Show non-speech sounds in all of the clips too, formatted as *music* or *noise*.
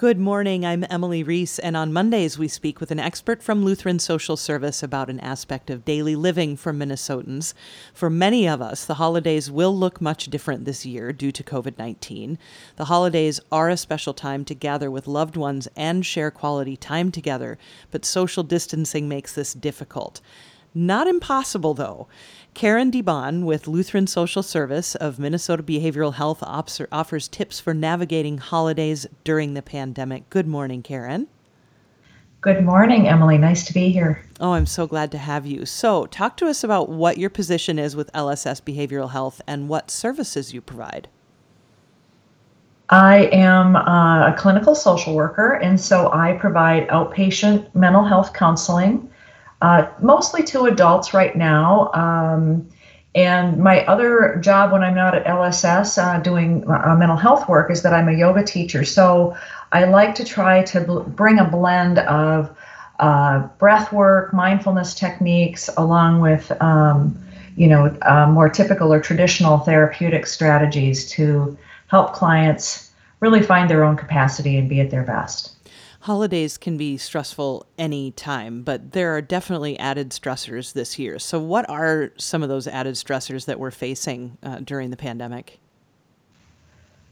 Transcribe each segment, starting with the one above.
Good morning. I'm Emily Reese, and on Mondays we speak with an expert from Lutheran Social Service about an aspect of daily living for Minnesotans. For many of us, the holidays will look much different this year due to COVID 19. The holidays are a special time to gather with loved ones and share quality time together, but social distancing makes this difficult. Not impossible, though. Karen DeBon with Lutheran Social Service of Minnesota Behavioral Health offers tips for navigating holidays during the pandemic. Good morning, Karen. Good morning, Emily. Nice to be here. Oh, I'm so glad to have you. So, talk to us about what your position is with LSS Behavioral Health and what services you provide. I am uh, a clinical social worker, and so I provide outpatient mental health counseling uh, mostly to adults right now. Um, and my other job when I'm not at LSS uh, doing uh, mental health work is that I'm a yoga teacher. So I like to try to bl- bring a blend of uh, breath work, mindfulness techniques, along with um, you know uh, more typical or traditional therapeutic strategies to help clients really find their own capacity and be at their best holidays can be stressful any time, but there are definitely added stressors this year. So, what are some of those added stressors that we're facing uh, during the pandemic?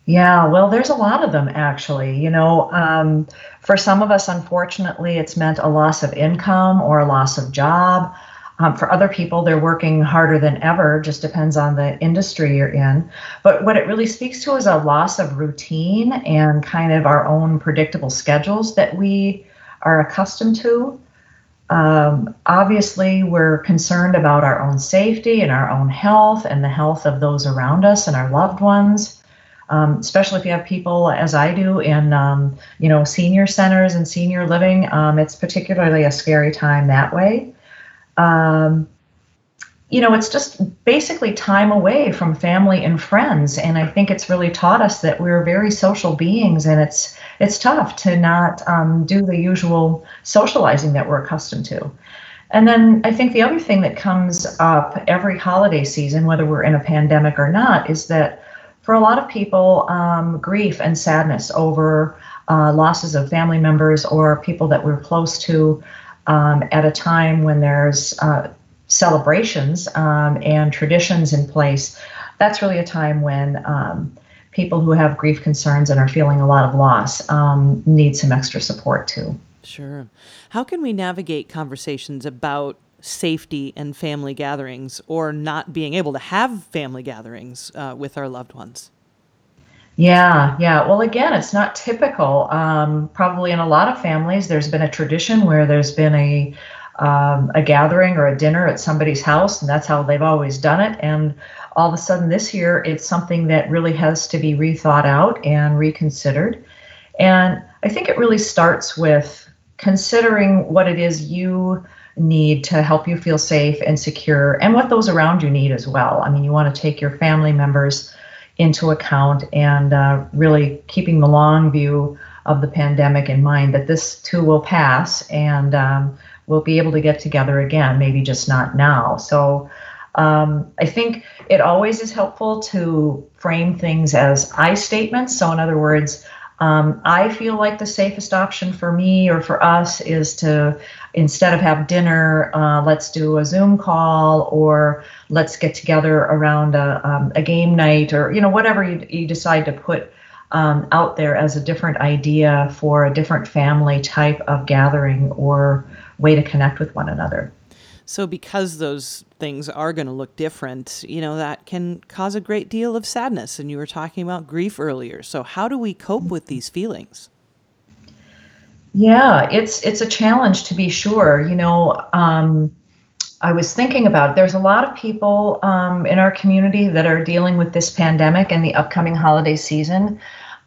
Yeah, well, there's a lot of them actually. You know, um, for some of us, unfortunately, it's meant a loss of income or a loss of job. Um, for other people, they're working harder than ever, just depends on the industry you're in. But what it really speaks to is a loss of routine and kind of our own predictable schedules that we are accustomed to. Um, obviously, we're concerned about our own safety and our own health and the health of those around us and our loved ones. Um, especially if you have people, as I do, in um, you know senior centers and senior living, um, it's particularly a scary time that way um, you know, it's just basically time away from family and friends. And I think it's really taught us that we're very social beings, and it's it's tough to not um, do the usual socializing that we're accustomed to. And then I think the other thing that comes up every holiday season, whether we're in a pandemic or not, is that for a lot of people, um, grief and sadness over uh, losses of family members or people that we're close to um, at a time when there's uh, celebrations um, and traditions in place, that's really a time when um, people who have grief concerns and are feeling a lot of loss um, need some extra support too. Sure. How can we navigate conversations about safety and family gatherings or not being able to have family gatherings uh, with our loved ones? Yeah, yeah. Well, again, it's not typical. Um, probably in a lot of families, there's been a tradition where there's been a um, a gathering or a dinner at somebody's house, and that's how they've always done it. And all of a sudden, this year, it's something that really has to be rethought out and reconsidered. And I think it really starts with considering what it is you need to help you feel safe and secure, and what those around you need as well. I mean, you want to take your family members into account and uh, really keeping the long view of the pandemic in mind that this too will pass and um, we'll be able to get together again, maybe just not now. So um, I think it always is helpful to frame things as I statements. So, in other words, um, I feel like the safest option for me or for us is to instead of have dinner, uh, let's do a Zoom call or let's get together around a, um, a game night or you know whatever you, you decide to put um, out there as a different idea for a different family type of gathering or way to connect with one another. So, because those things are going to look different, you know, that can cause a great deal of sadness. And you were talking about grief earlier. So, how do we cope with these feelings? Yeah, it's it's a challenge to be sure. You know, um, I was thinking about it. there's a lot of people um, in our community that are dealing with this pandemic and the upcoming holiday season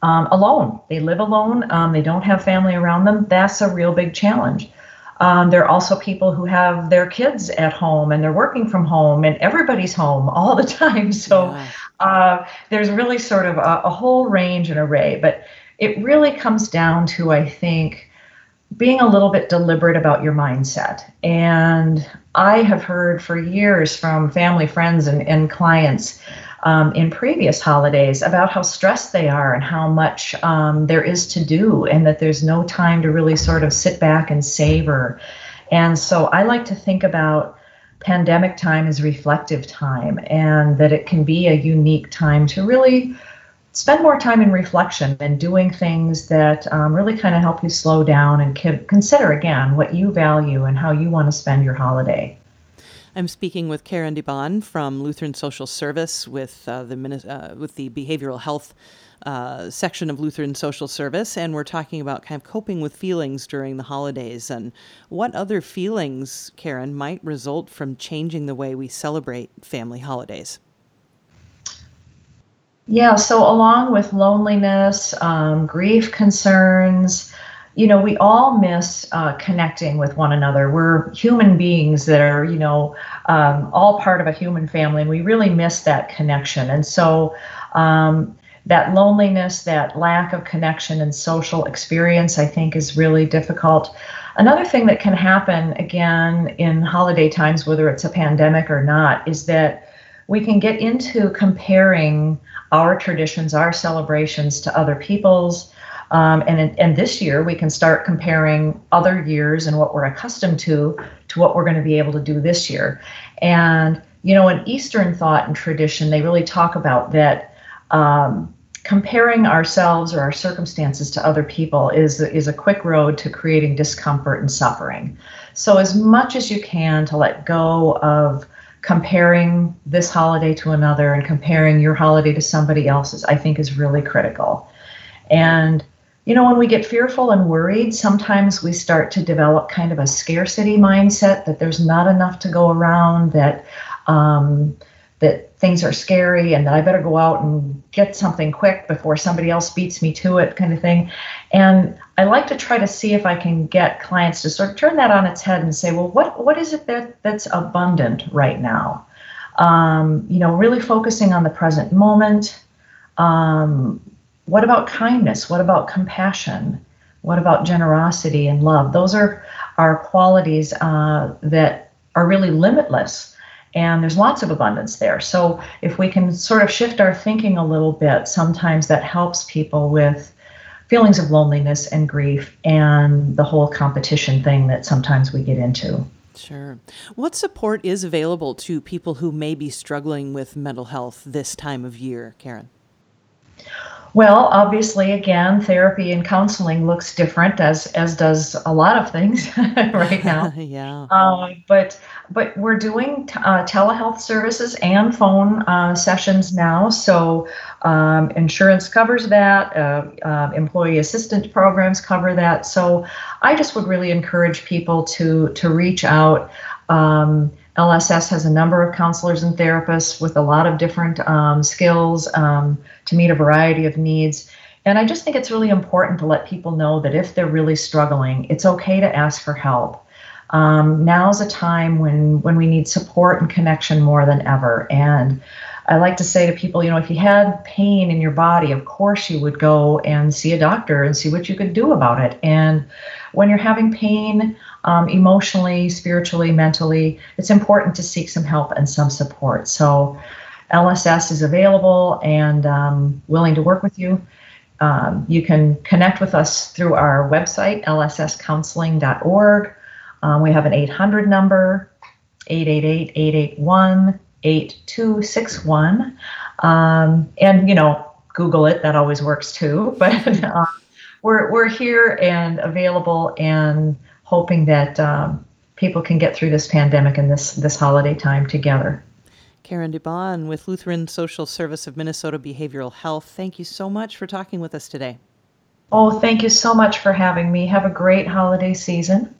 um, alone. They live alone. Um, they don't have family around them. That's a real big challenge. Um, there are also people who have their kids at home and they're working from home and everybody's home *laughs* all the time. So yeah. uh, there's really sort of a, a whole range and array. But it really comes down to, I think, being a little bit deliberate about your mindset. And I have heard for years from family, friends, and, and clients um, in previous holidays about how stressed they are and how much um, there is to do, and that there's no time to really sort of sit back and savor. And so I like to think about pandemic time as reflective time and that it can be a unique time to really spend more time in reflection and doing things that um, really kind of help you slow down and consider again what you value and how you want to spend your holiday. I'm speaking with Karen DeBon from Lutheran Social Service with uh, the uh, with the behavioral health uh, section of Lutheran Social Service, and we're talking about kind of coping with feelings during the holidays and what other feelings, Karen, might result from changing the way we celebrate family holidays. Yeah, so along with loneliness, um, grief concerns, you know, we all miss uh, connecting with one another. We're human beings that are, you know, um, all part of a human family, and we really miss that connection. And so, um, that loneliness, that lack of connection and social experience, I think, is really difficult. Another thing that can happen again in holiday times, whether it's a pandemic or not, is that we can get into comparing our traditions, our celebrations to other people's. Um, and, and this year, we can start comparing other years and what we're accustomed to to what we're going to be able to do this year. And, you know, in Eastern thought and tradition, they really talk about that um, comparing ourselves or our circumstances to other people is, is a quick road to creating discomfort and suffering. So, as much as you can to let go of comparing this holiday to another and comparing your holiday to somebody else's, I think is really critical. And, you know, when we get fearful and worried, sometimes we start to develop kind of a scarcity mindset that there's not enough to go around, that, um, that things are scary and that I better go out and get something quick before somebody else beats me to it, kind of thing. And I like to try to see if I can get clients to sort of turn that on its head and say, well, what what is it that that's abundant right now? Um, you know, really focusing on the present moment. Um, what about kindness? What about compassion? What about generosity and love? Those are are qualities uh, that are really limitless and there's lots of abundance there. So if we can sort of shift our thinking a little bit, sometimes that helps people with feelings of loneliness and grief and the whole competition thing that sometimes we get into. Sure. What support is available to people who may be struggling with mental health this time of year, Karen? Well, obviously, again, therapy and counseling looks different as as does a lot of things *laughs* right now. *laughs* yeah. Uh, but but we're doing t- uh, telehealth services and phone uh, sessions now. So um, insurance covers that. Uh, uh, employee assistance programs cover that. So I just would really encourage people to to reach out. Um, LSS has a number of counselors and therapists with a lot of different um, skills um, to meet a variety of needs. And I just think it's really important to let people know that if they're really struggling, it's okay to ask for help. Um, now's a time when when we need support and connection more than ever. And I like to say to people, you know, if you had pain in your body, of course you would go and see a doctor and see what you could do about it. And when you're having pain, um, emotionally, spiritually, mentally, it's important to seek some help and some support. So, LSS is available and um, willing to work with you. Um, you can connect with us through our website, lsscounseling.org. Um, we have an 800 number, 888 881 8261. Um, and, you know, Google it, that always works too. *laughs* But uh, we're, we're here and available and hoping that um, people can get through this pandemic and this, this holiday time together. Karen DeBon with Lutheran Social Service of Minnesota Behavioral Health. Thank you so much for talking with us today. Oh, thank you so much for having me. Have a great holiday season.